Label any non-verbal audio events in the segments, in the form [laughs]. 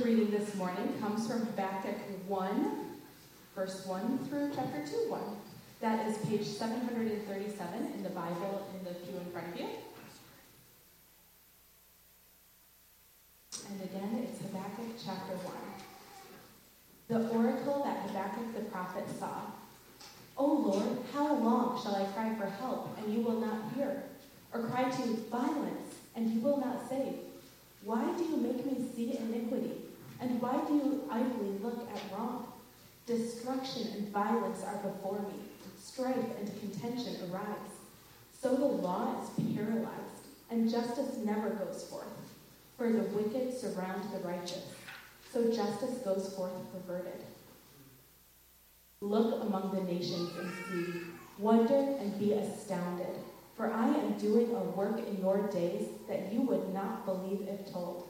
scripture reading this morning comes from Habakkuk 1, verse 1 through chapter 2, 1. That is page 737 in the Bible in the pew in front of you. And again, it's Habakkuk chapter 1. The oracle that Habakkuk the prophet saw. O Lord, how long shall I cry for help, and you will not hear? Or cry to violence, and you will not save? Why do you make me see iniquity? And why do you idly look at wrong? Destruction and violence are before me. Strife and contention arise. So the law is paralyzed, and justice never goes forth. For the wicked surround the righteous, so justice goes forth perverted. Look among the nations and see, wonder and be astounded. For I am doing a work in your days that you would not believe if told.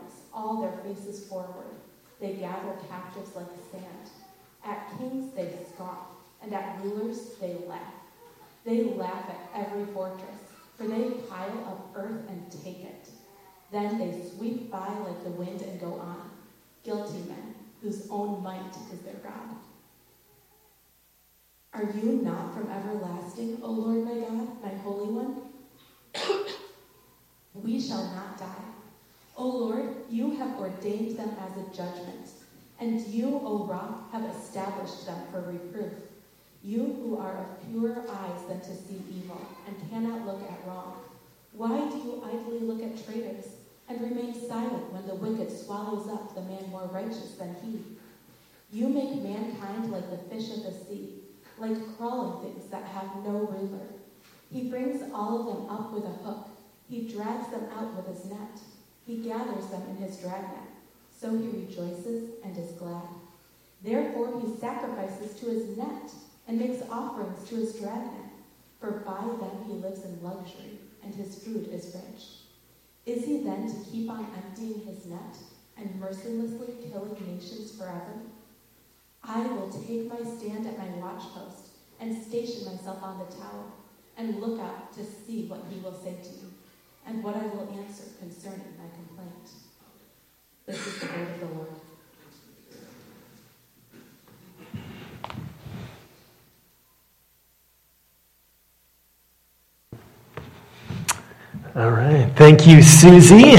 all their faces forward. They gather captives like sand. At kings they scoff, and at rulers they laugh. They laugh at every fortress for they pile up earth and take it. Then they sweep by like the wind and go on, guilty men whose own might is their God. Are you not from everlasting, O Lord my God, my Holy One? [coughs] we shall not die. O Lord, you have ordained them as a judgment, and you, O Rock, have established them for reproof. You who are of purer eyes than to see evil and cannot look at wrong, why do you idly look at traitors and remain silent when the wicked swallows up the man more righteous than he? You make mankind like the fish of the sea, like crawling things that have no ruler. He brings all of them up with a hook. He drags them out with his net. He gathers them in his dragnet. So he rejoices and is glad. Therefore he sacrifices to his net and makes offerings to his dragnet, for by them he lives in luxury, and his food is rich. Is he then to keep on emptying his net and mercilessly killing nations forever? I will take my stand at my watchpost and station myself on the tower and look out to see what he will say to me and what I will answer concerning my complaint. This is the word of the Lord. All right. Thank you, Susie.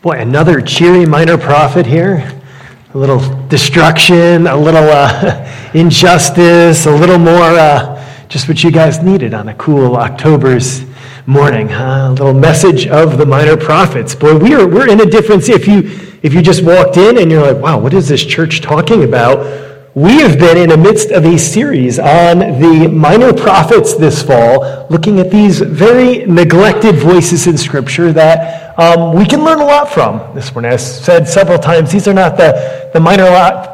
Boy, another cheery minor prophet here. A little destruction, a little uh, [laughs] injustice, a little more uh, just what you guys needed on a cool October's morning. Huh? A little message of the minor prophets. Boy, we are, we're in a different. If you, if you just walked in and you're like, wow, what is this church talking about? We have been in the midst of a series on the minor prophets this fall, looking at these very neglected voices in Scripture that um, we can learn a lot from this morning. I've said several times, these are not the, the minor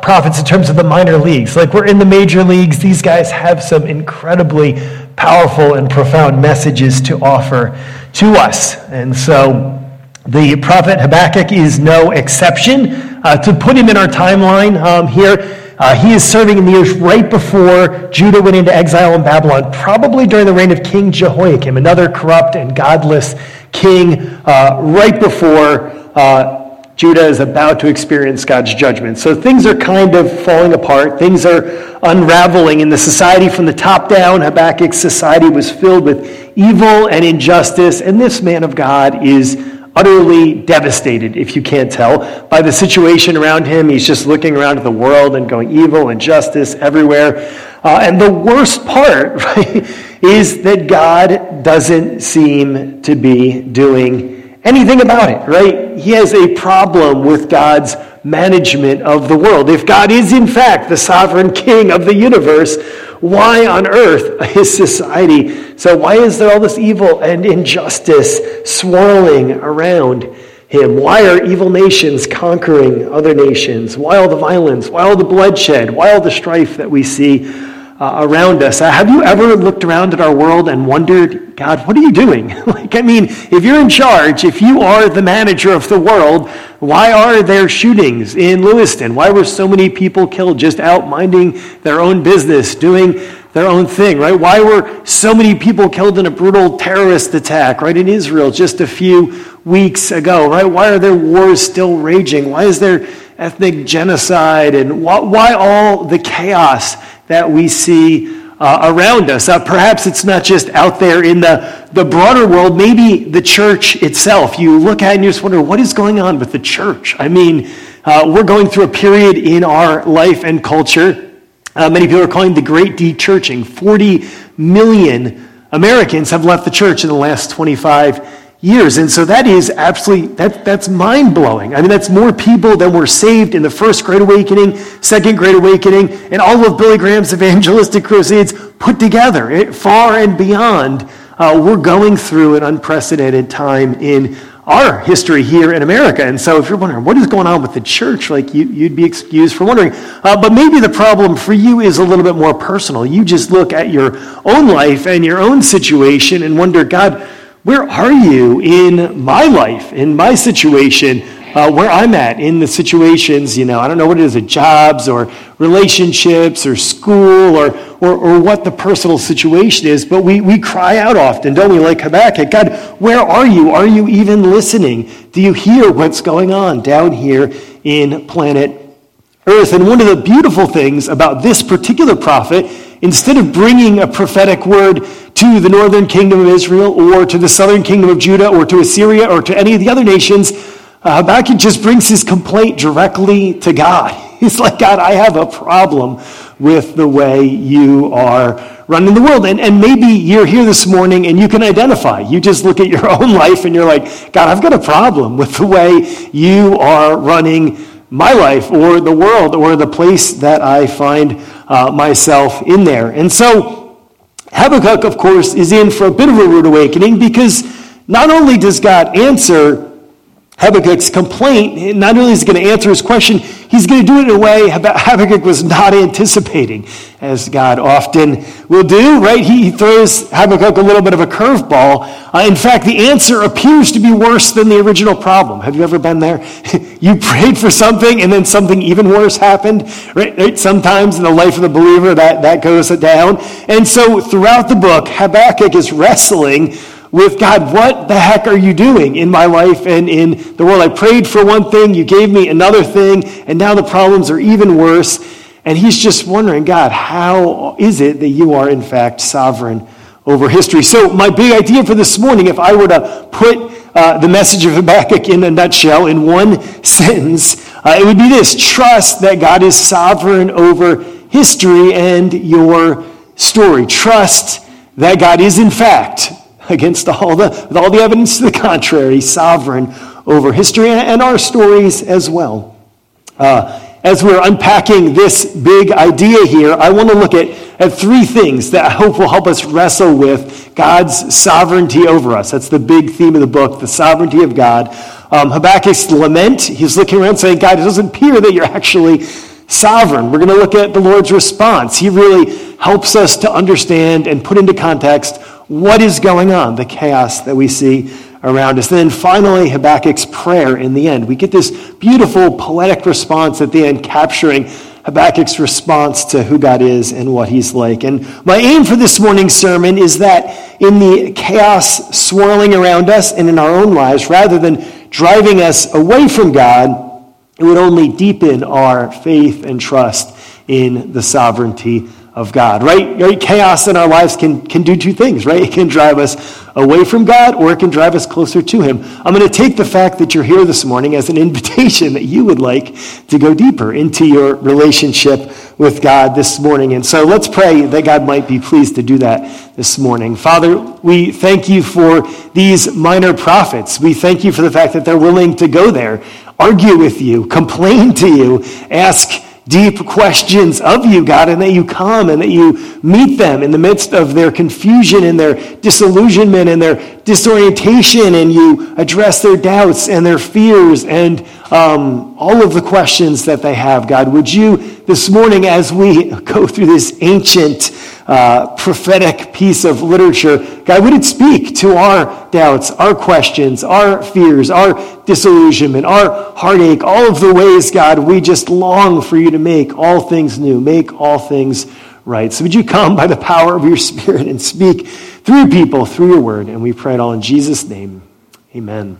prophets in terms of the minor leagues. Like we're in the major leagues, these guys have some incredibly powerful and profound messages to offer to us. And so the prophet Habakkuk is no exception. Uh, to put him in our timeline um, here, uh, he is serving in the years right before Judah went into exile in Babylon, probably during the reign of King Jehoiakim, another corrupt and godless king, uh, right before uh, Judah is about to experience God's judgment. So things are kind of falling apart. Things are unraveling in the society from the top down. Habakkuk's society was filled with evil and injustice, and this man of God is utterly devastated, if you can't tell, by the situation around him. He's just looking around at the world and going evil and justice everywhere. Uh, and the worst part [laughs] right, is that God doesn't seem to be doing anything about it, right? He has a problem with God's management of the world. If God is, in fact, the sovereign king of the universe, why on earth [laughs] is society? So, why is there all this evil and injustice swirling around him? Why are evil nations conquering other nations? Why all the violence? Why all the bloodshed? Why all the strife that we see uh, around us? Uh, have you ever looked around at our world and wondered, God, what are you doing? [laughs] like, I mean, if you're in charge, if you are the manager of the world, why are there shootings in Lewiston? Why were so many people killed just out minding their own business, doing their own thing, right? Why were so many people killed in a brutal terrorist attack, right, in Israel just a few weeks ago, right? Why are there wars still raging? Why is there ethnic genocide? And why, why all the chaos that we see uh, around us? Uh, perhaps it's not just out there in the, the broader world, maybe the church itself. You look at and you just wonder, what is going on with the church? I mean, uh, we're going through a period in our life and culture uh, many people are calling the great de-churching. 40 million Americans have left the church in the last 25 years. And so that is absolutely, that, that's mind blowing. I mean, that's more people than were saved in the first Great Awakening, second Great Awakening, and all of Billy Graham's [laughs] evangelistic crusades put together, it, far and beyond. Uh, we're going through an unprecedented time in our history here in America. And so if you're wondering what is going on with the church, like you, would be excused for wondering. Uh, but maybe the problem for you is a little bit more personal. You just look at your own life and your own situation and wonder, God, where are you in my life, in my situation? uh, where I'm at in the situations, you know, I don't know what it is, at jobs or relationships or school or, or, or what the personal situation is, but we, we cry out often, don't we, like Habakkuk, God, where are you? Are you even listening? Do you hear what's going on down here in planet Earth? And one of the beautiful things about this particular prophet, instead of bringing a prophetic word to the northern kingdom of Israel or to the southern kingdom of Judah or to Assyria or to any of the other nations, uh, Habakkuk just brings his complaint directly to God. [laughs] He's like, God, I have a problem with the way you are running the world. And, and maybe you're here this morning and you can identify. You just look at your [laughs] own life and you're like, God, I've got a problem with the way you are running my life or the world or the place that I find uh, myself in there. And so Habakkuk, of course, is in for a bit of a rude awakening because not only does God answer Habakkuk's complaint, not only is he going to answer his question, he's going to do it in a way Habakkuk was not anticipating, as God often will do, right? He throws Habakkuk a little bit of a curveball. Uh, in fact, the answer appears to be worse than the original problem. Have you ever been there? [laughs] you prayed for something and then something even worse happened, right? right? Sometimes in the life of the believer, that, that goes down. And so throughout the book, Habakkuk is wrestling with God, what the heck are you doing in my life and in the world? I prayed for one thing, you gave me another thing, and now the problems are even worse. And he's just wondering, God, how is it that you are in fact sovereign over history? So, my big idea for this morning, if I were to put uh, the message of Habakkuk in a nutshell, in one [laughs] sentence, uh, it would be this trust that God is sovereign over history and your story. Trust that God is, in fact, against all the, with all the evidence to the contrary, sovereign over history and our stories as well. Uh, as we're unpacking this big idea here, I want to look at, at three things that I hope will help us wrestle with God's sovereignty over us. That's the big theme of the book, the sovereignty of God. Um, Habakkuk's lament, he's looking around saying, God, it doesn't appear that you're actually sovereign. We're going to look at the Lord's response. He really helps us to understand and put into context what is going on, the chaos that we see around us. Then finally, Habakkuk's prayer in the end. We get this beautiful poetic response at the end, capturing Habakkuk's response to who God is and what he's like. And my aim for this morning's sermon is that in the chaos swirling around us and in our own lives, rather than driving us away from God, it would only deepen our faith and trust in the sovereignty of God, right? right? Chaos in our lives can, can do two things, right? It can drive us away from God or it can drive us closer to Him. I'm going to take the fact that you're here this morning as an [laughs] invitation that you would like to go deeper into your relationship with God this morning. And so let's pray that God might be pleased to do that this morning. Father, we thank you for these minor prophets. We thank you for the fact that they're willing to go there, argue with you, complain to you, ask deep questions of you, God, and that you come and that you meet them in the midst of their confusion and their disillusionment and their disorientation and you address their doubts and their fears and um, all of the questions that they have, God. Would you this morning, as we [laughs] go through this ancient uh, prophetic piece of literature, God, would it speak to our doubts, our questions, our fears, our disillusionment, our heartache, all of the ways, God, we just long for you to make all things new, make all things right. So would you come by the power of your [laughs] Spirit and speak through people, through your word? And we pray it all in Jesus' name. Amen.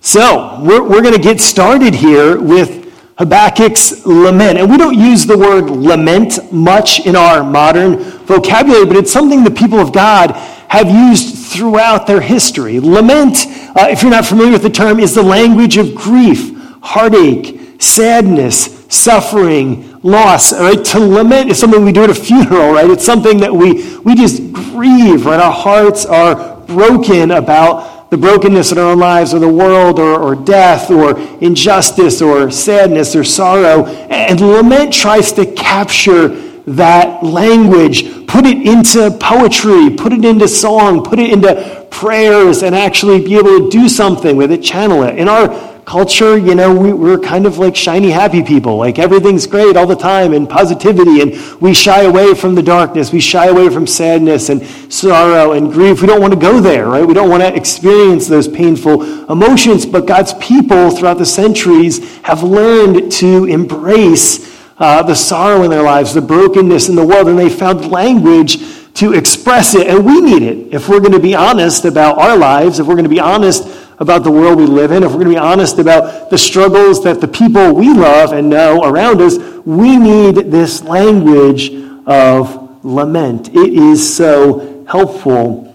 So we're, we're going to get started here with Habakkuk's lament. And we don't use the word lament much in our modern vocabulary, but it's something the people of God have used throughout their history. Lament, uh, if you're not familiar with the term, is the language of grief, heartache, sadness, suffering, loss. Right? To lament is something we do at a funeral, [laughs] right? It's something that we, we just grieve, right? Our hearts are broken about the brokenness in our own lives or the world or, or death or injustice or sadness or sorrow. And lament tries to capture that language, put it into poetry, put it into song, put it into prayers, and actually be able to do something with it, channel it. In our culture, you know, we, we're kind of like shiny, happy people. Like everything's great all the time and positivity, and we shy away from the darkness. We shy away from sadness and sorrow and grief. We don't want to go there, right? We don't want to experience those painful emotions. But God's people throughout the centuries have learned to embrace uh, the sorrow in their lives, the brokenness in the world, and they found language to express it. And we need it if we're going to be honest about our lives, if we're going to be honest about the world we live in, if we're going to be honest about the struggles that the people we love and know around us, we need this language of lament. It is so helpful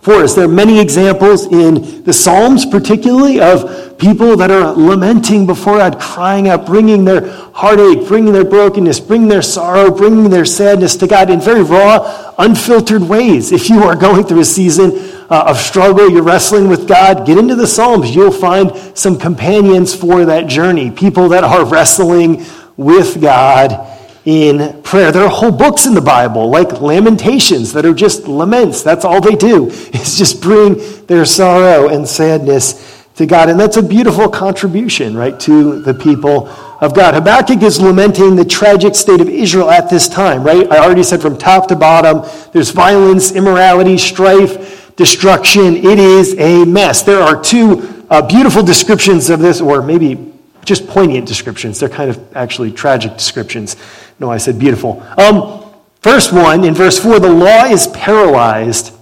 for us. There are many examples in the Psalms, particularly, of people that are lamenting before God, crying out, bringing their heartache, bringing their brokenness, bringing their sorrow, bringing their sadness to God in very raw, unfiltered ways. If you are going through a season uh, of struggle, you're wrestling with God, get into the Psalms. You'll find some companions for that journey, people that are wrestling with God in prayer. There are whole books in the Bible, like Lamentations, that are just laments. That's all they do, [laughs] is just bring their sorrow and sadness to God. And that's a beautiful contribution, right, to the people of God. Habakkuk is lamenting the tragic state of Israel at this time, right? I already said from top to bottom, there's violence, immorality, strife, destruction. It is a mess. There are two uh, beautiful descriptions of this, or maybe just poignant descriptions. They're kind of actually tragic descriptions. No, I said beautiful. Um, first one, in verse 4, the law is paralyzed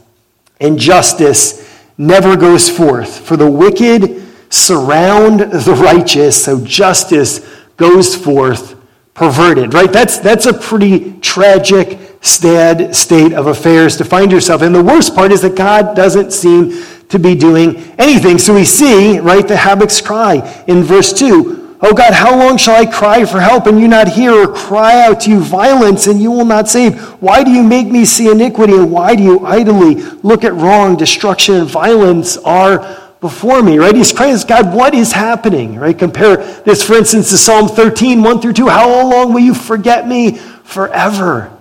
and justice never goes forth. For the wicked surround the righteous, so justice goes forth perverted, right? That's, that's a pretty tragic sad state of affairs to find yourself. in. the worst part is that God doesn't seem to be doing anything. So we see, right, the Habakkuk's cry in verse 2. Oh God, how long shall I cry for help and you not hear, or cry out to you violence and you will not save? Why do you make me see iniquity and why do you idly look at wrong? Destruction and violence are before me, right? He's crying, God, what is happening, right? Compare this, for instance, to Psalm 13, 1 through 2. How long will you forget me forever?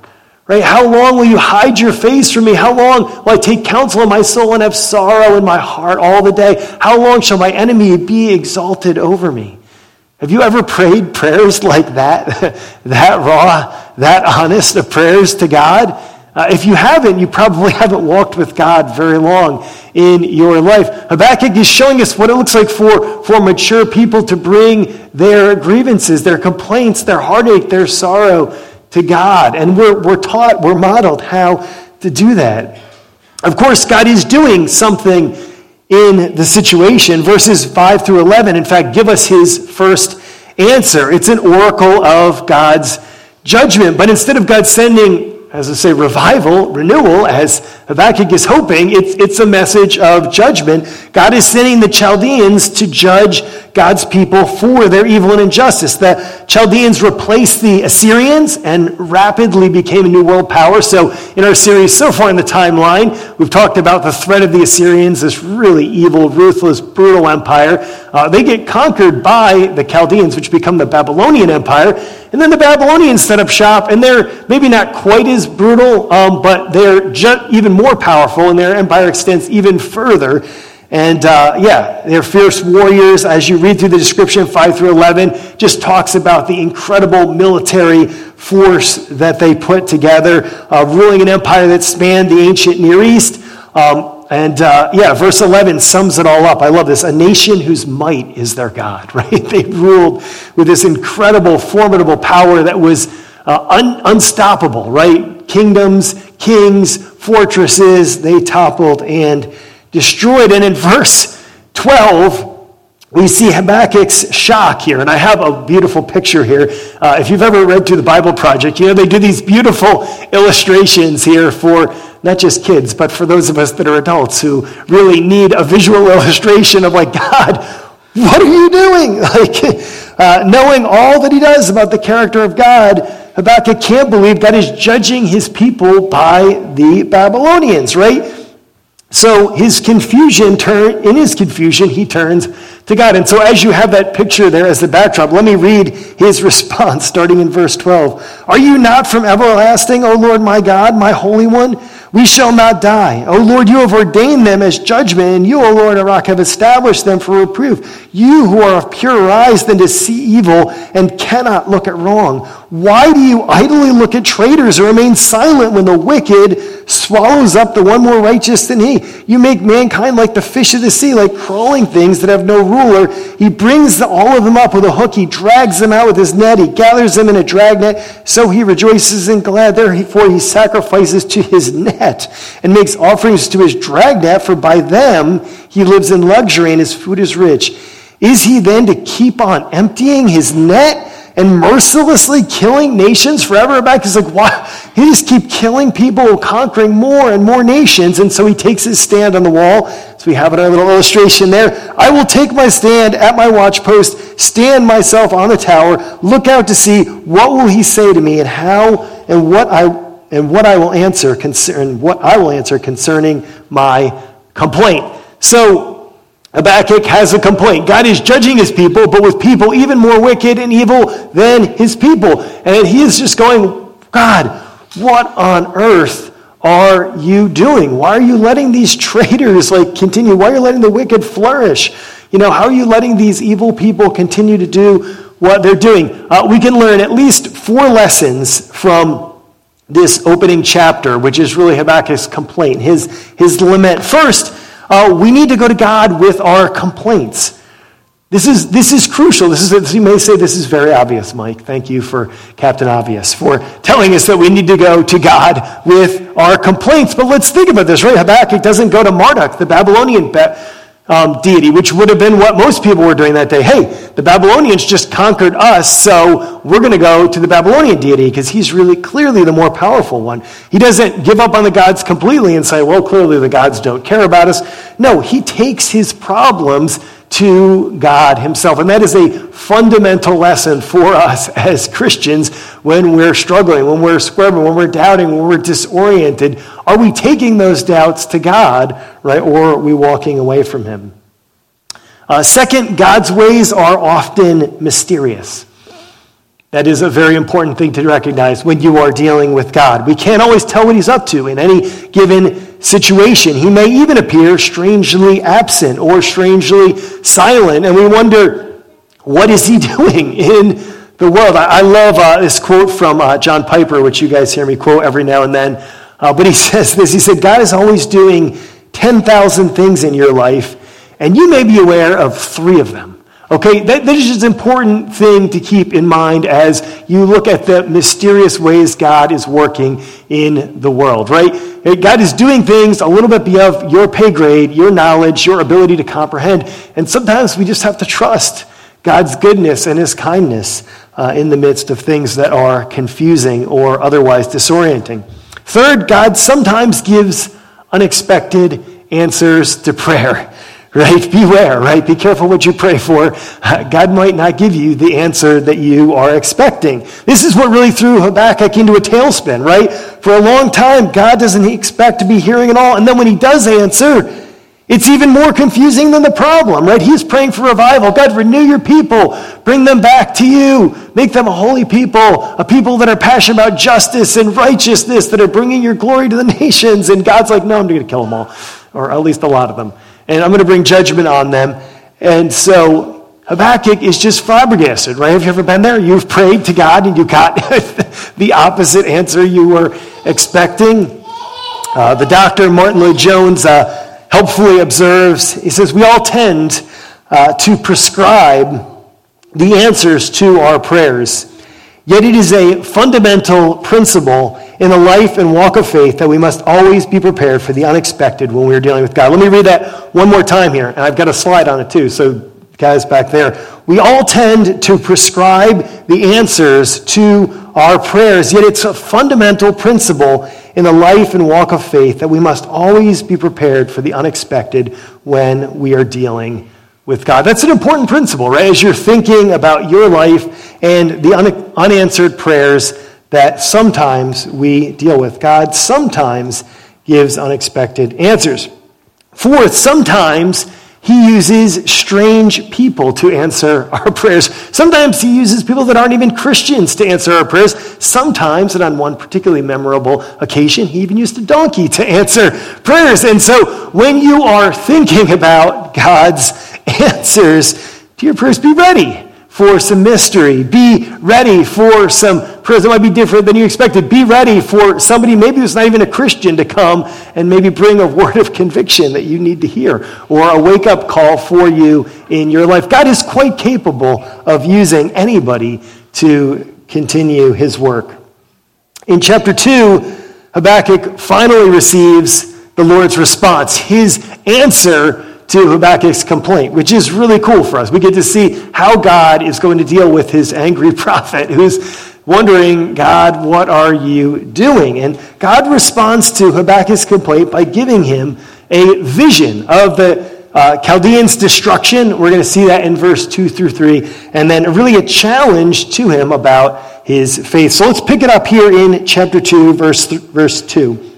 Right? How long will you hide your face from me? How long will I take counsel in my soul and have sorrow in my heart all the day? How long shall my enemy be exalted over me? Have you ever prayed prayers like that? [laughs] that raw, that honest of prayers to God? Uh, if you haven't, you probably [laughs] haven't walked with God very long in your life. Habakkuk is showing us what it looks like for, for mature people to bring their grievances, their complaints, their heartache, their sorrow to God. And we're, we're taught, we're modeled how to do that. Of course, God is doing something in the situation. Verses 5 through 11, in fact, give us his first answer. It's an oracle of God's judgment. But instead of God sending, as I say, revival, renewal, as Habakkuk is hoping, it's, it's a message of judgment. God is sending the Chaldeans to judge God's people for their evil and injustice. The Chaldeans replaced the Assyrians and rapidly became a new world power. So, in our series so far in the timeline, we've talked about the threat of the Assyrians, this really evil, ruthless, brutal empire. Uh, they get conquered by the Chaldeans, which become the Babylonian Empire. And then the Babylonians set up shop, and they're maybe not quite as brutal, um, but they're even more powerful, and their empire extends even further. And uh, yeah, they're fierce warriors. As you read through the description, 5 through 11, just talks about the incredible military force that they put together, uh, ruling an empire that spanned the ancient Near East. Um, and uh, yeah, verse 11 sums it all up. I love this. A nation whose might is their God, [laughs] right? They ruled with this incredible, formidable power that was uh, un- unstoppable, right? Kingdoms, kings, fortresses, they toppled and destroyed. And in verse 12, we see Habakkuk's shock here. And I have a beautiful picture here. Uh, if you've ever read through the Bible Project, you know, they do these beautiful illustrations here for not just kids, but for those of us that are adults who really need a visual [laughs] illustration of, like, God, what are you doing? [laughs] Like, uh, knowing all that he does about the character of God, Habakkuk can't believe God is judging his people by the Babylonians, right? So his confusion turn in his confusion he turns to God. And so as you have that picture there as the backdrop, let me read his [laughs] response starting in verse 12. Are you not from everlasting, O Lord my God, my holy one? We shall not die. O Lord, you have ordained them as judgment, and you, O Lord, rock, have established them for reproof. You who are of purer eyes than to see evil and cannot look at wrong. Why do you idly look at traitors or remain silent when the wicked swallows up the one more righteous than he? You make mankind like the fish of the sea, like crawling things that have no ruler. He brings all of them up with a hook. He drags them out with his net. He gathers them in a dragnet. So he rejoices and glad. Therefore he sacrifices to his net net and makes offerings to his dragnet, for by them he lives in luxury and his food is rich. Is he then to keep on emptying his net and mercilessly killing nations forever? Back, he's like, why? He just keep killing people, conquering more and more nations. And so he takes his stand on the wall. So we have a little illustration there. I will take my stand at my watchpost, stand myself on the tower, look out to see what will he say to me and how and what I and what I will answer concern what I will answer concerning my complaint. So Habakkuk has a complaint. God is judging his people, but with people even more wicked and evil than his people. And he is just going, God, what on earth are you doing? Why are you letting these [laughs] traitors like continue? Why are you letting the wicked flourish? You know, how are you letting these evil people continue to do what they're doing? Uh, we can learn at least four lessons from this opening chapter, which is really Habakkuk's complaint, his, his lament. First, uh, we need to go to God with our complaints. This is, this is crucial. This is, you may say this is very obvious, Mike. Thank you for Captain Obvious for telling us that we need to go to God with our complaints. But let's think about this, right? Habakkuk doesn't go to Marduk, the Babylonian um, deity, which would have been what most people were doing that day. Hey, the Babylonians just conquered us, so we're going to go to the Babylonian deity because he's really clearly the more powerful one. He doesn't give up on the gods completely and say, well, clearly the gods don't care about us. No, he takes his problems to God Himself. And that is a fundamental lesson for us [laughs] as Christians when we're struggling, when we're squirming, when we're doubting, when we're disoriented. Are we taking those doubts to God, right, or are we walking away from Him? Uh, second, God's ways are often mysterious. That is a very important thing to recognize when you are dealing with God. We can't always tell what He's up to in any given situation. He may even appear strangely absent or strangely silent, and we wonder, what is He [laughs] doing in the world? I, love uh, this quote from uh, John Piper, which you guys hear me quote every now and then. Uh, but he [laughs] says this He said, God is always doing 10,000 things in your life, and you may be aware of three of them. Okay, that, that is an important thing to keep in mind as you look at the mysterious ways God is working in the world, right? God is doing things a little bit beyond your pay grade, your knowledge, your ability to comprehend. And sometimes we just have to trust God's goodness and his kindness uh, in the midst of things that are confusing or otherwise disorienting. Third, God sometimes gives unexpected answers to prayer right? Beware, right? Be careful what you pray for. God might not give you the answer that you are expecting. This is what really threw Habakkuk into a tailspin, right? For a long time, God doesn't expect to be hearing at all. And then when he does answer, it's even more confusing than the problem, right? He's praying for revival. God, renew your people. Bring them back to you. Make them a holy people, a people that are passionate about justice and righteousness, that are bringing your glory to the [laughs] nations. And God's like, no, I'm going to kill them all, or at least a lot of them. And I'm going to bring judgment on them. And so Habakkuk is just flabbergasted, right? Have you ever been there? You've prayed to God and you got [laughs] the opposite answer you were expecting. Uh, the doctor, Martyn Lloyd-Jones, uh, helpfully observes, he says, we all tend uh, to prescribe the answers to our prayers. Yet it is a fundamental principle in the life and walk of faith that we must always be prepared for the unexpected when we're dealing with God. Let me read that one more time here, and I've got a slide on it too, so guys back there. We all tend to prescribe the answers to our prayers, yet it's a fundamental principle in the life and walk of faith that we must always be prepared for the unexpected when we are dealing with God. That's an important principle, right? As you're thinking about your life and the un- unanswered prayers that sometimes we deal with. God sometimes gives unexpected answers. Fourth, sometimes he uses strange people to answer [laughs] our prayers. Sometimes he uses people that aren't even Christians to answer our prayers. Sometimes, and on one particularly memorable occasion, he even used a donkey to answer prayers. And so when you are thinking about God's [laughs] answers to your prayers, be ready for some mystery. Be ready for some prayers that might be different than you expected. Be ready for somebody, maybe who's not even a Christian, to come and maybe bring a [laughs] word of conviction that you need to hear or a wake up call for you in your life. God is quite capable of using anybody to continue his work. In chapter 2, Habakkuk finally receives the Lord's response. His answer to Habakkuk's complaint, which is really cool for us. We get to see how God is going to deal with his angry [laughs] prophet who's wondering, God, what are you doing? And God responds to Habakkuk's complaint by giving him a vision of the uh, Chaldeans' destruction. We're going to see that in verse 2 through 3. And then really a challenge to him about his faith. So let's pick it up here in chapter 2, verse, th- verse 2.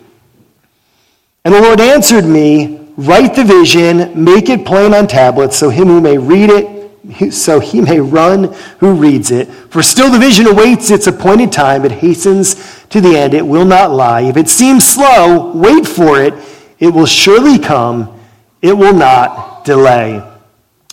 And the Lord answered me, Write the vision, make it plain on tablets, so him who may read it, so he may run who reads it. For still the vision awaits its appointed time. It hastens to the end. It will not lie. If it seems slow, wait for it. It will surely come. It will not delay.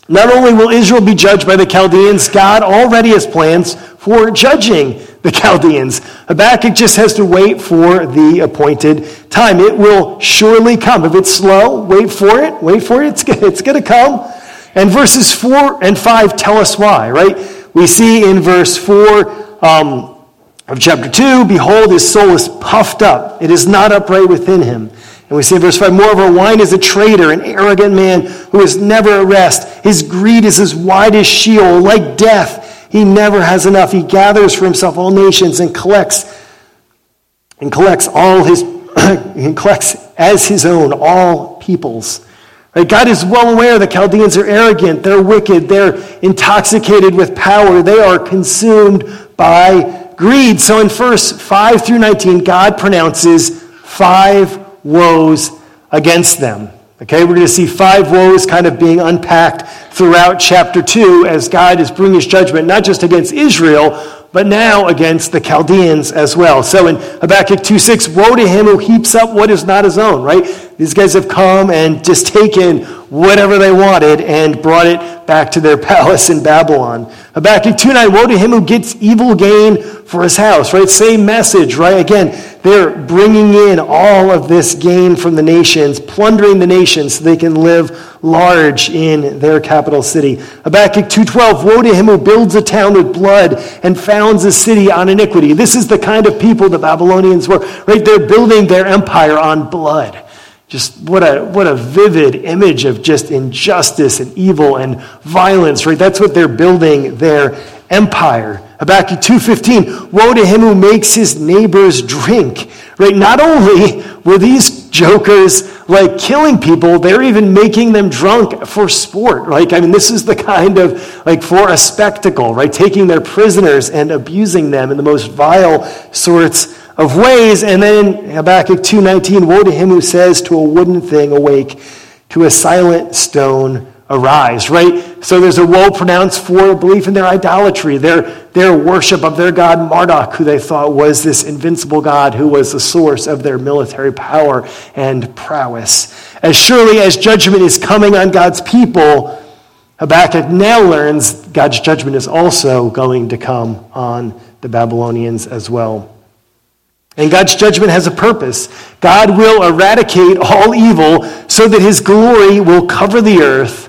Not only will Israel be judged by the Chaldeans, God already has plans for judging the Chaldeans. Habakkuk just has to wait for the appointed time. It will surely come. If it's slow, wait for it. Wait for it. It's, it's going to come. And verses 4 and 5 tell us why, right? We see in verse 4 um, of chapter 2 Behold, his soul is puffed up, it is not upright within him. And we see in verse 5 Moreover, wine is a traitor, an arrogant man who is never at rest. His greed is as wide as Sheol, like death. He never has enough. He gathers for himself all nations and collects and collects all his [clears throat] and collects as his own all peoples. Right? God is well aware the Chaldeans are arrogant, they're wicked, they're intoxicated with power, they are consumed by greed. So in verse 5 through 19, God pronounces five woes against them. Okay, we're going to see five woes kind of being unpacked throughout chapter 2 as God is bringing his judgment not just against Israel, but now against the Chaldeans as well. So in Habakkuk 2 6, woe to him who heaps up what is not his own, right? These guys have come and just taken whatever they wanted and brought it back to their [laughs] palace in Babylon. Habakkuk 2 9, woe to him who gets evil gain for his house, right? Same message, right? Again, they're bringing in all of this gain from the nations, plundering the nations so they can live large in their capital city. Habakkuk 2.12, woe to him who builds a town with blood and founds a city on iniquity. This is the kind of people the Babylonians were, right? They're building their empire on blood. Just what a, what a vivid image of just injustice and evil and violence, right? That's what they're building their empire. Habakkuk 2.15, woe to him who makes his neighbors drink. Right? Not only were these jokers like killing people. They're even making them drunk for sport. Like, I mean, this is the kind of, like, for a spectacle, right? Taking their prisoners and abusing them in the most vile sorts of ways. And then Habakkuk 2.19, woe to him who says to a wooden thing, awake, to a silent stone, arise, right? So there's a woe pronounced for belief in their idolatry, their, their worship of their god Marduk, who they thought was this invincible god who was the source of their military power and prowess. As surely as judgment is coming on God's people, Habakkuk now learns God's judgment is also going to come on the Babylonians as well. And God's judgment has a purpose. God will eradicate all evil so that his glory will cover the earth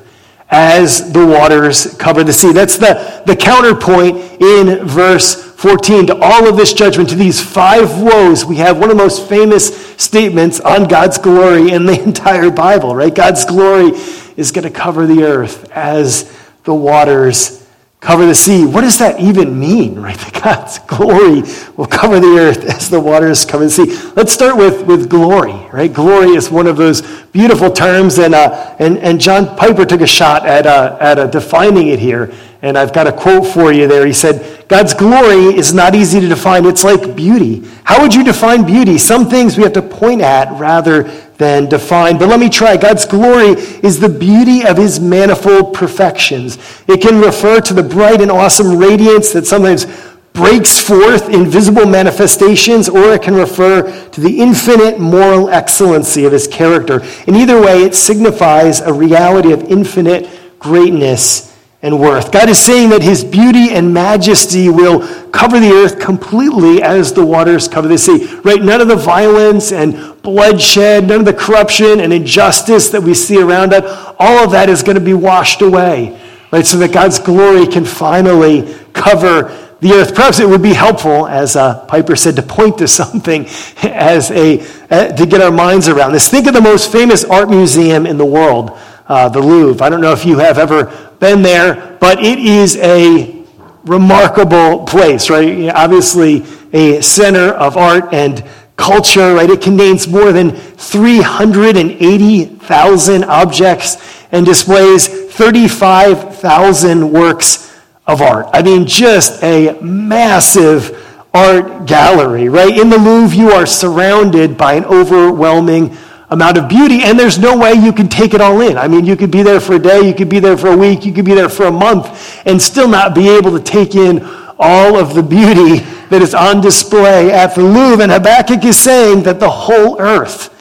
as the waters cover the sea. That's the, the counterpoint in verse 14 to all of this judgment, to these five woes. We have one of the most famous statements on God's glory in the [laughs] entire Bible, right? God's glory is going to cover the earth as the waters cover the sea. What does that even mean, right? [laughs] That God's glory will cover the earth as the waters cover the sea. Let's start with, with glory, right? Glory is one of those beautiful terms, and, uh, and, and John Piper took a shot at, uh, at uh, defining it here. And I've got a quote for you there. He said, God's glory is not easy to define. It's like beauty. How would you define beauty? Some things we have to point at rather than define. But let me try. God's glory is the beauty of his manifold perfections. It can refer to the bright and awesome radiance that sometimes breaks forth in visible manifestations, or it can refer to the infinite moral excellency of his character. In either way, it signifies a reality of infinite greatness and worth. God is saying that his beauty and majesty will cover the earth completely as the waters cover the sea. Right? None of the violence and bloodshed, none of the corruption and injustice that we see around us, all of that is going to be washed away. Right? So that God's glory can finally cover the earth. Perhaps it would be helpful, as uh, Piper said, to point to [laughs] something as a, uh, to get our minds around this. Think of the most famous art museum in the world, uh, the Louvre. I don't know if you have ever been there, but it is a remarkable place, right? Obviously, a center of art and culture, right? It contains more than 380,000 objects and displays 35,000 works of art. I mean, just a massive art gallery, right? In the Louvre, you are surrounded by an overwhelming amount of beauty, and there's no way you can take it all in. I mean, you could be there for a day, you could be there for a week, you could be there for a month, and still not be able to take in all of the beauty [laughs] that is on display at the Louvre. And Habakkuk is saying that the whole earth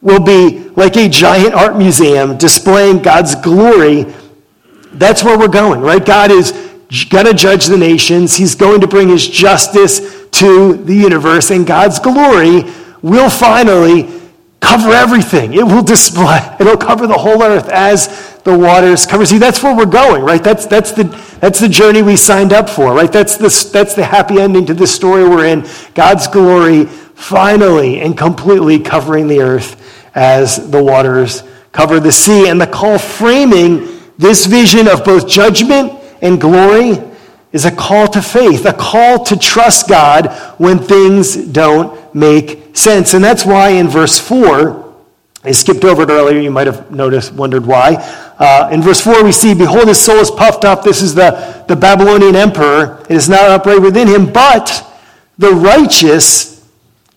will be like a giant art museum displaying God's glory. That's where we're going, right? God is going to judge the nations. He's going to bring his justice to the universe, and God's glory will finally cover everything. It will display, it'll cover the whole earth as the waters cover. See, that's where we're going, right? That's, that's, the, that's the journey we signed up for, right? That's the, that's the happy ending to this story we're in. God's glory finally and completely covering the earth as the waters cover the sea. And the call framing this vision of both judgment and glory is a call to faith, a call to trust God when things don't make sense. And that's why in verse 4, I skipped over it earlier, you might have noticed, wondered why. Uh, in verse 4, we see, Behold, his soul is puffed up. This is the, the Babylonian emperor. It is not upright within him, but the righteous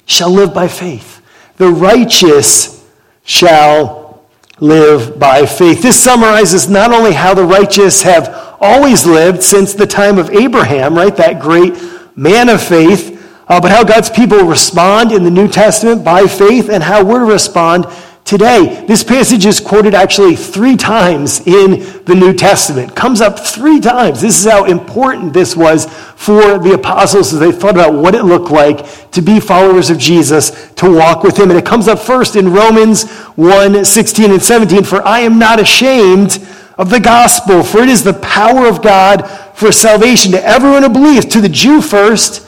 shall live by faith. The righteous shall live by faith. This summarizes not only how the righteous have always lived since the time of Abraham, right? That great man of faith. Uh, but how God's people respond in the New Testament by faith and how we're to respond today. This passage is quoted actually three times in the New Testament. Comes up three times. This is how important this was for the apostles as they thought about what it looked like to be followers of Jesus, to walk with him. And it comes up first in Romans 1 16 and 17. For I am not ashamed of the gospel, for it is the power of God for salvation to everyone who believes, to the Jew first,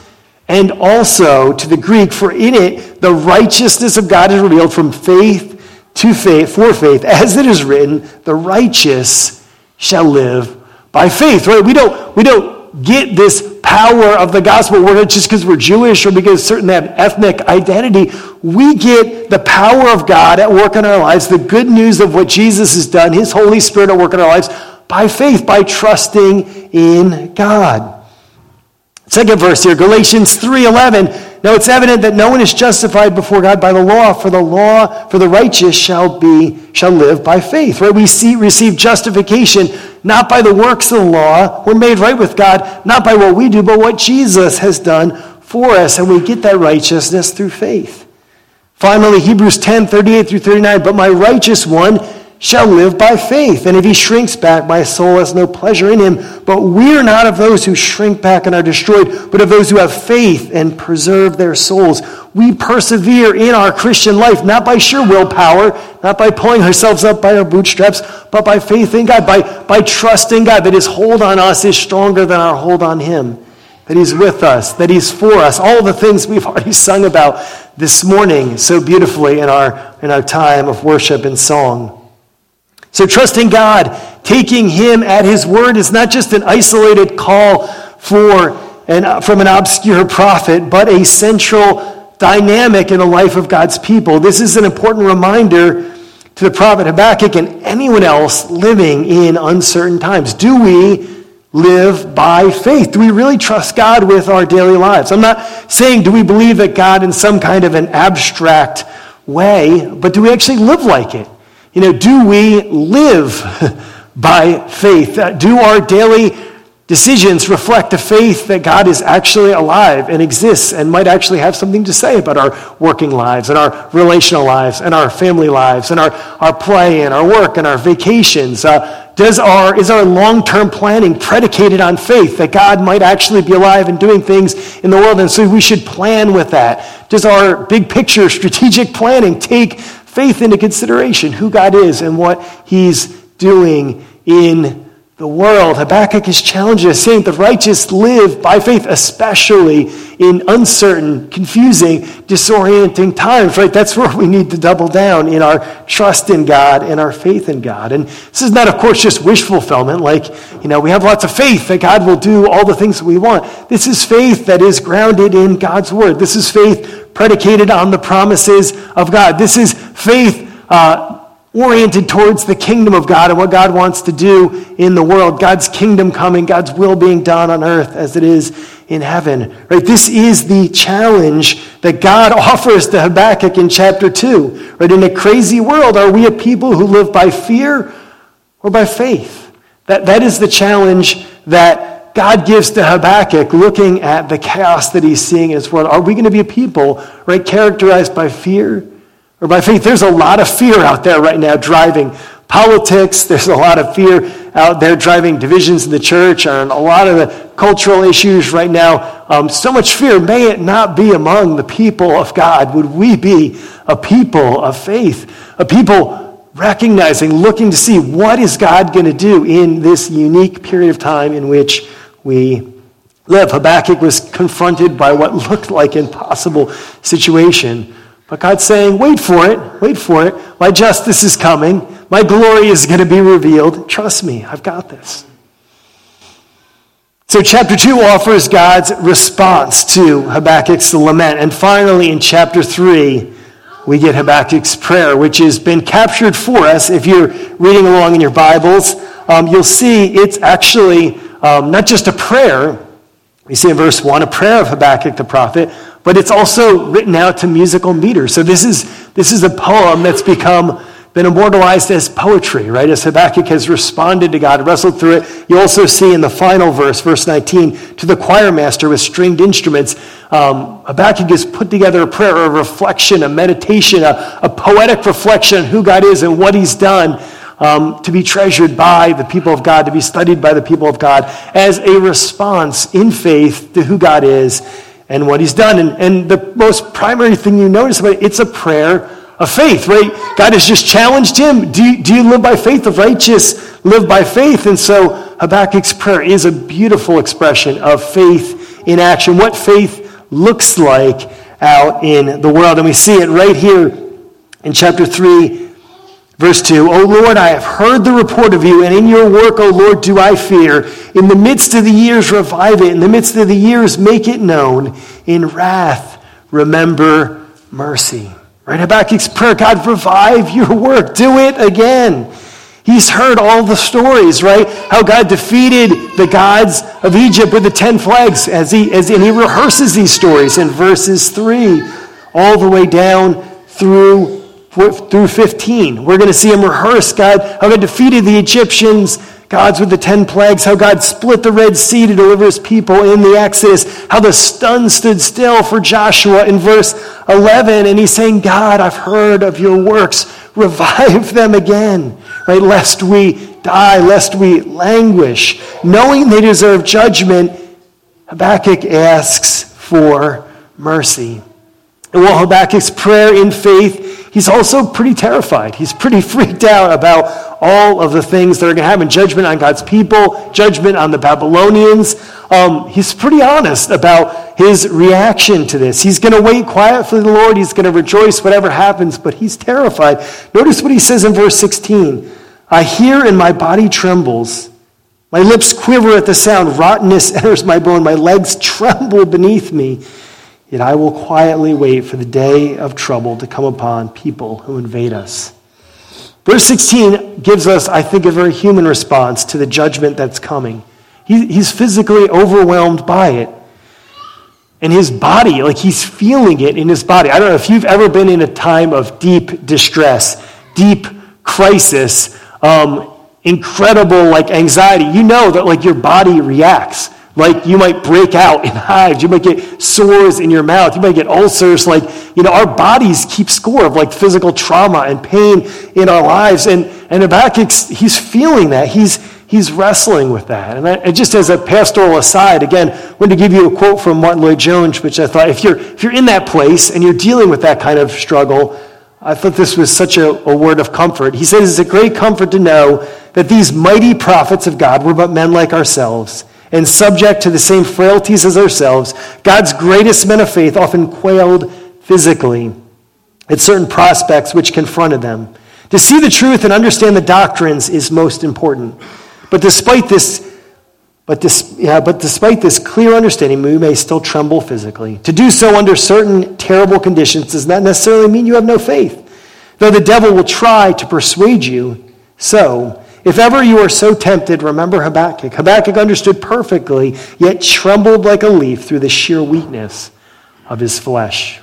and also to the Greek, for in it the righteousness of God is revealed from faith to faith, for faith, as it is written, the righteous shall live by faith. Right? We don't, we don't get this power of the gospel. We're not just because we're Jewish or because certain have ethnic identity. We get the power of God at work in our lives, the good news of what Jesus has done, His Holy Spirit at work in our lives, by faith, by trusting in God. Second verse here, Galatians 3:11. Now it's evident that no one is justified before God by the law, for the law, for the righteous shall be shall live by faith. Right? We see receive justification not by the works of the law. We're made right with God not by what we do, but what Jesus has done for us, and we get that righteousness through faith. Finally, Hebrews 10, 38 through 39. But my righteous one shall live by faith. And if he shrinks back, my soul has no pleasure in him. But we are not of those who shrink back and are destroyed, but of those who have faith and preserve their souls. We persevere in our Christian life, not by sheer willpower, not by pulling ourselves up by our bootstraps, but by faith in God, by, by trusting God, that his hold on us is stronger than our hold on him. That he's with us, that he's for us, all the things we've [laughs] already sung about this morning so beautifully in our, in our time of worship and song. So, trusting God, taking Him at His word, is not just an isolated call for an, from an obscure prophet, but a central dynamic in the life of God's people. This is an important reminder to the prophet Habakkuk and anyone else living in uncertain times. Do we live by faith? Do we really trust God with our daily lives? I'm not saying do we believe that God in some kind of an abstract way, but do we actually live like it? You know, do we live [laughs] by faith? Uh, do our daily decisions reflect a faith that God is actually alive and exists and might actually have something to say about our working lives and our relational lives and our family lives and our, our play and our work and our vacations? Uh, does our, is our long term planning predicated on faith that God might actually be alive and doing things in the world? And so we should plan with that. Does our big picture strategic planning take faith into consideration who God is and what He's doing in the world. Habakkuk is challenging us, saying the righteous live by faith, especially in uncertain, confusing, disorienting times, right? That's where we need to double down in our trust in God and our faith in God. And this is not, of course, just wish fulfillment, like, you know, we have lots of faith that God will do all the things that we want. This is faith that is grounded in God's word. This is faith predicated on the promises of God. This is faith uh, oriented towards the kingdom of God and what God wants to do in the world. God's kingdom coming, God's will being done on earth as it is in heaven. Right? This is the challenge that God [laughs] offers to Habakkuk in chapter 2. Right? In a crazy world, are we a people who live by fear or by faith? That, that is the challenge that God gives to Habakkuk looking at the chaos that he's seeing in his world. Are we going to be a people, right, characterized by fear or by faith? There's a lot of fear out there right now driving politics. There's a lot of fear out there driving divisions in the church and a lot of the cultural issues right now. Um, so much fear. May it not be among the people of God. Would we be a people of faith? A people recognizing, looking to see what is God going to do in this unique period of time in which we live. Habakkuk was confronted by what looked like impossible situation. But God's saying, wait for it, wait for it. My justice is coming. My glory is going to be revealed. Trust me, I've got this. So, chapter 2 offers God's response to Habakkuk's lament. And finally, in chapter 3, we get Habakkuk's prayer, which has been captured for us. If you're reading along in your Bibles, um, you'll see it's actually um, not just a prayer, we see in verse 1 a prayer of Habakkuk the prophet, but it's also written out to musical meter. So this is, this is a poem that's become been immortalized as poetry, right? As Habakkuk has responded to God, wrestled through it. You also see in the final verse, verse 19, to the choir master with stringed instruments. Um, Habakkuk has put together a prayer, a reflection, a meditation, a, a poetic reflection on who God is and what he's done um, to be treasured by the people of God, to be studied by the people of God as a response in faith to who God is and what he's done. And, and the most primary thing you notice about it, it's a prayer of faith, right? God has just challenged him. Do you, do you live by faith? The righteous live by faith. And so Habakkuk's prayer is a beautiful expression of faith in action, what faith looks like out in the world. And we see it right here in chapter 3, Verse 2 O Lord, I have heard the report of you, and in your work, O Lord, do I fear. In the midst of the years, revive it. In the midst of the years, make it known. In wrath, remember mercy. Right? Habakkuk's prayer God, revive your work. Do it again. He's heard all the stories, right? How God defeated the gods of Egypt with the ten flags, as he, as, and he rehearses these stories in verses 3 all the way down through through 15. We're going to see him rehearse God, how God defeated the Egyptians, God's with the 10 plagues, how God split the Red Sea to deliver his people in the Exodus, how the sun stood still for Joshua in verse 11. And he's saying, God, I've heard of your works. Revive them again, right? Lest we die, lest we languish. Knowing they deserve judgment, Habakkuk asks for mercy. And while Habakkuk's prayer in faith he's also pretty terrified. He's pretty [laughs] freaked out about all of the things that are going to happen judgment on God's people, judgment on the Babylonians. Um, he's pretty honest about his reaction to this. He's going to wait quiet for the Lord, he's going to rejoice whatever happens, but he's terrified. Notice what he says in verse 16 I hear and my body trembles. My lips quiver at the sound. Rottenness [laughs] enters my bone. My legs tremble beneath me. Yet I will quietly wait for the day of trouble to come upon people who invade us. Verse 16 gives us, I think, a very human response to the judgment that's coming. He, he's physically overwhelmed by it. And his body, like he's feeling it in his body. I don't know if you've ever been in a time of deep distress, deep crisis, um, incredible like anxiety. You know that like your body reacts. Like you might break out in hives. You might get sores in your mouth. You might get ulcers. Like, you know, our bodies keep score of like physical trauma and pain in our lives. And, and Habakkuk, he's feeling that. He's, he's wrestling with that. And, I, and just as a pastoral aside, again, I wanted to give you a quote from Martyn Lloyd-Jones, which I thought if you're, if you're in that place and you're dealing with that kind of struggle, I thought this was such a, a word of comfort. He says, It's a great comfort to know that these mighty prophets of God were but men like ourselves and subject to the same frailties as ourselves, God's greatest men of faith often quailed physically at certain prospects which confronted them. To see the truth and understand the doctrines is most important. But despite this, but, yeah, but despite this clear understanding, we may still tremble physically. To do so under certain terrible conditions does not necessarily mean you have no faith. Though the devil will try to persuade you so, if ever you are so tempted, remember Habakkuk. Habakkuk understood perfectly, yet trembled like a leaf through the sheer weakness of his flesh.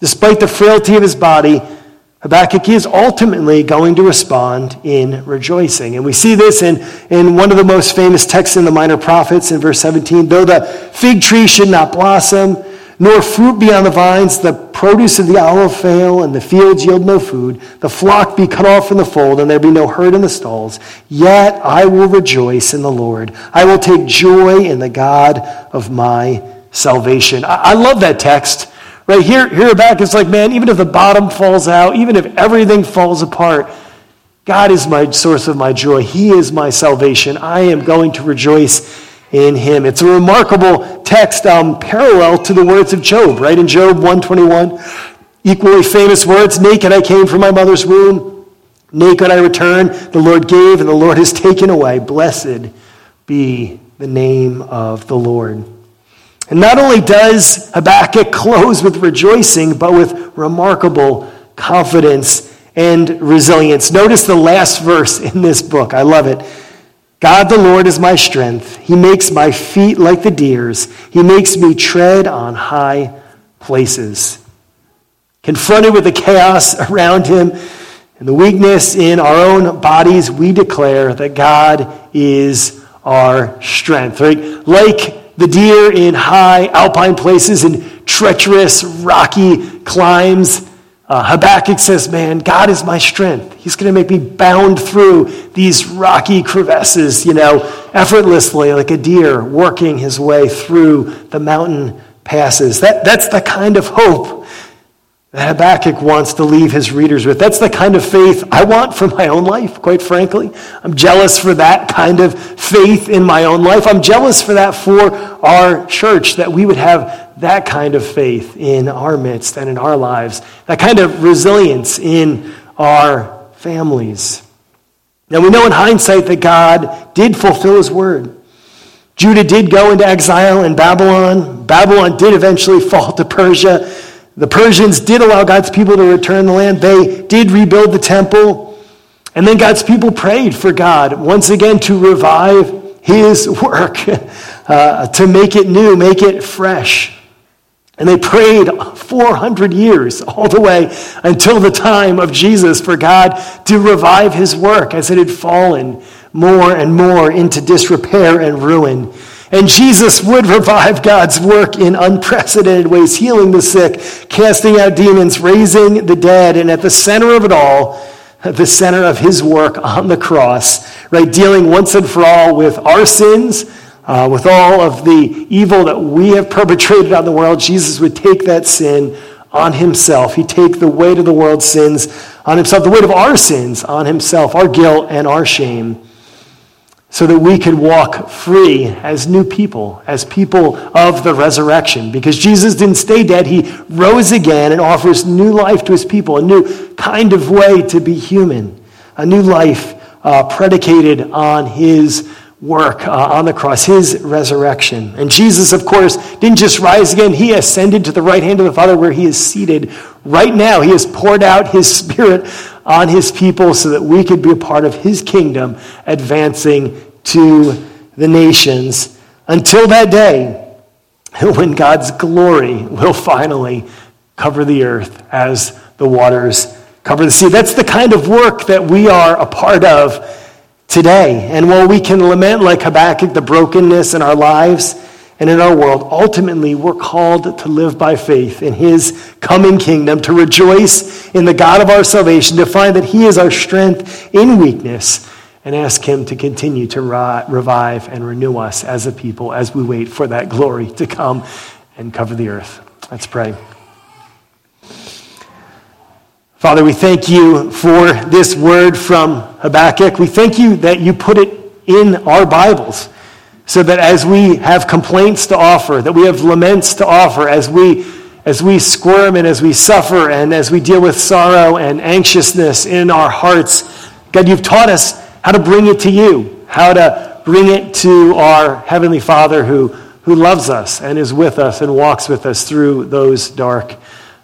Despite the frailty of his body, Habakkuk is ultimately going to respond in rejoicing. And we see this in, in one of the most famous texts in the Minor Prophets in verse 17. Though the fig tree should not blossom, nor fruit be on the vines, the produce of the olive fail, and the fields yield no food, the flock be cut off from the fold, and there be no herd in the stalls. Yet I will rejoice in the Lord. I will take joy in the God of my salvation. I, I love that text. Right here, here back, it's like, man, even if the bottom falls out, even if everything falls apart, God is my source of my joy. He is my salvation. I am going to rejoice in him. It's a remarkable text um, parallel to the words of Job, right? In Job 121, equally famous words Naked I came from my mother's womb, naked I return. The Lord gave, and the Lord has taken away. Blessed be the name of the Lord. And not only does Habakkuk close with rejoicing, but with remarkable confidence and resilience. Notice the last verse in this book. I love it. God the Lord is my strength. He makes my feet like the deer's. He makes me tread on high places. Confronted with the chaos [laughs] around him and the weakness in our own bodies, we declare that God is our strength. Right? Like the deer in high alpine places and treacherous, rocky climbs, uh, Habakkuk says, Man, God is my strength. He's going to make me bound through these rocky crevasses, you know, effortlessly, like a deer working his way through the mountain passes. That, that's the kind of hope that Habakkuk wants to leave his readers with. That's the kind of faith I want for my own life, quite frankly. I'm jealous for that kind of faith in my own life. I'm jealous for that for our church, that we would have that kind of faith in our midst and in our lives, that kind of resilience in our families. Now we know in hindsight that God did fulfill his word. Judah did go into exile in Babylon. Babylon did eventually fall to Persia. The Persians did allow God's people to return the land. They did rebuild the temple. And then God's people prayed for God once again to revive his [laughs] work, uh, to make it new, make it fresh. And they prayed 400 years, all the way until the time of Jesus, for God to revive his work as it had fallen more and more into disrepair and ruin. And Jesus would revive God's work in unprecedented ways, healing the sick, casting out demons, raising the dead, and at the center of it all, at the center of his work on the cross, right, dealing once and for all with our sins, uh, with all of the evil that we have perpetrated on the world, Jesus would take that sin on himself. He'd take the weight of the world's sins on himself, the weight of our sins on himself, our guilt and our shame so that we could walk free as new people, as people of the resurrection. Because Jesus didn't stay dead, he rose again and offers new life to his people, a new kind of way to be human, a new life uh, predicated on his work uh, on the cross, his resurrection. And Jesus, of course, didn't just rise again, he ascended to the right hand of the Father where he is seated right now. He has poured out his [laughs] Spirit on his people so that we could be a part of his kingdom advancing to the nations until that day [laughs] when God's glory will finally cover the earth as the waters cover the sea. That's the kind of work that we are a part of today. And while we can lament, like Habakkuk, the brokenness in our lives, and in our world, ultimately, we're called to live by faith in His coming kingdom, to rejoice in the God of our salvation, to find that He is our strength in weakness, and ask Him to continue to revive and renew us as a people as we wait for that glory to come and cover the earth. Let's pray. Father, we thank you for this word from Habakkuk. We thank you that you put it in our Bibles so that as we have complaints to offer, that we have laments to offer, as we as we squirm and as we suffer and as we deal with sorrow and anxiousness in our hearts, God, you've taught us how to bring it to you, how to bring it to our Heavenly Father who, who loves us and is with us and walks with us through those dark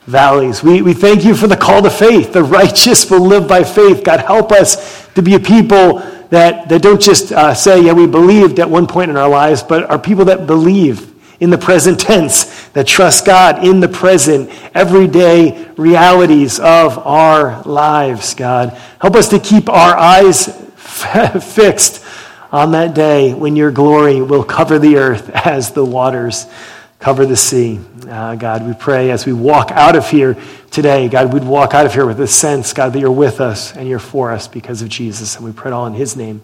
valleys. We, we thank you for the call to faith. The righteous will live by faith. God, help us to be a people that, that don't just uh, say, yeah, we believed at one point in our lives, but are people that believe in the present [laughs] tense, that trust God in the present, everyday realities of our lives, God. Help us to keep our eyes [laughs] fixed on that day when your glory will cover the earth [laughs] as the waters cover the sea. Uh, God, we pray as we walk out of here today, God, we'd walk out of here with a sense, God, that you're with us and you're for us because of Jesus. And we pray it all in his name.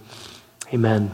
Amen.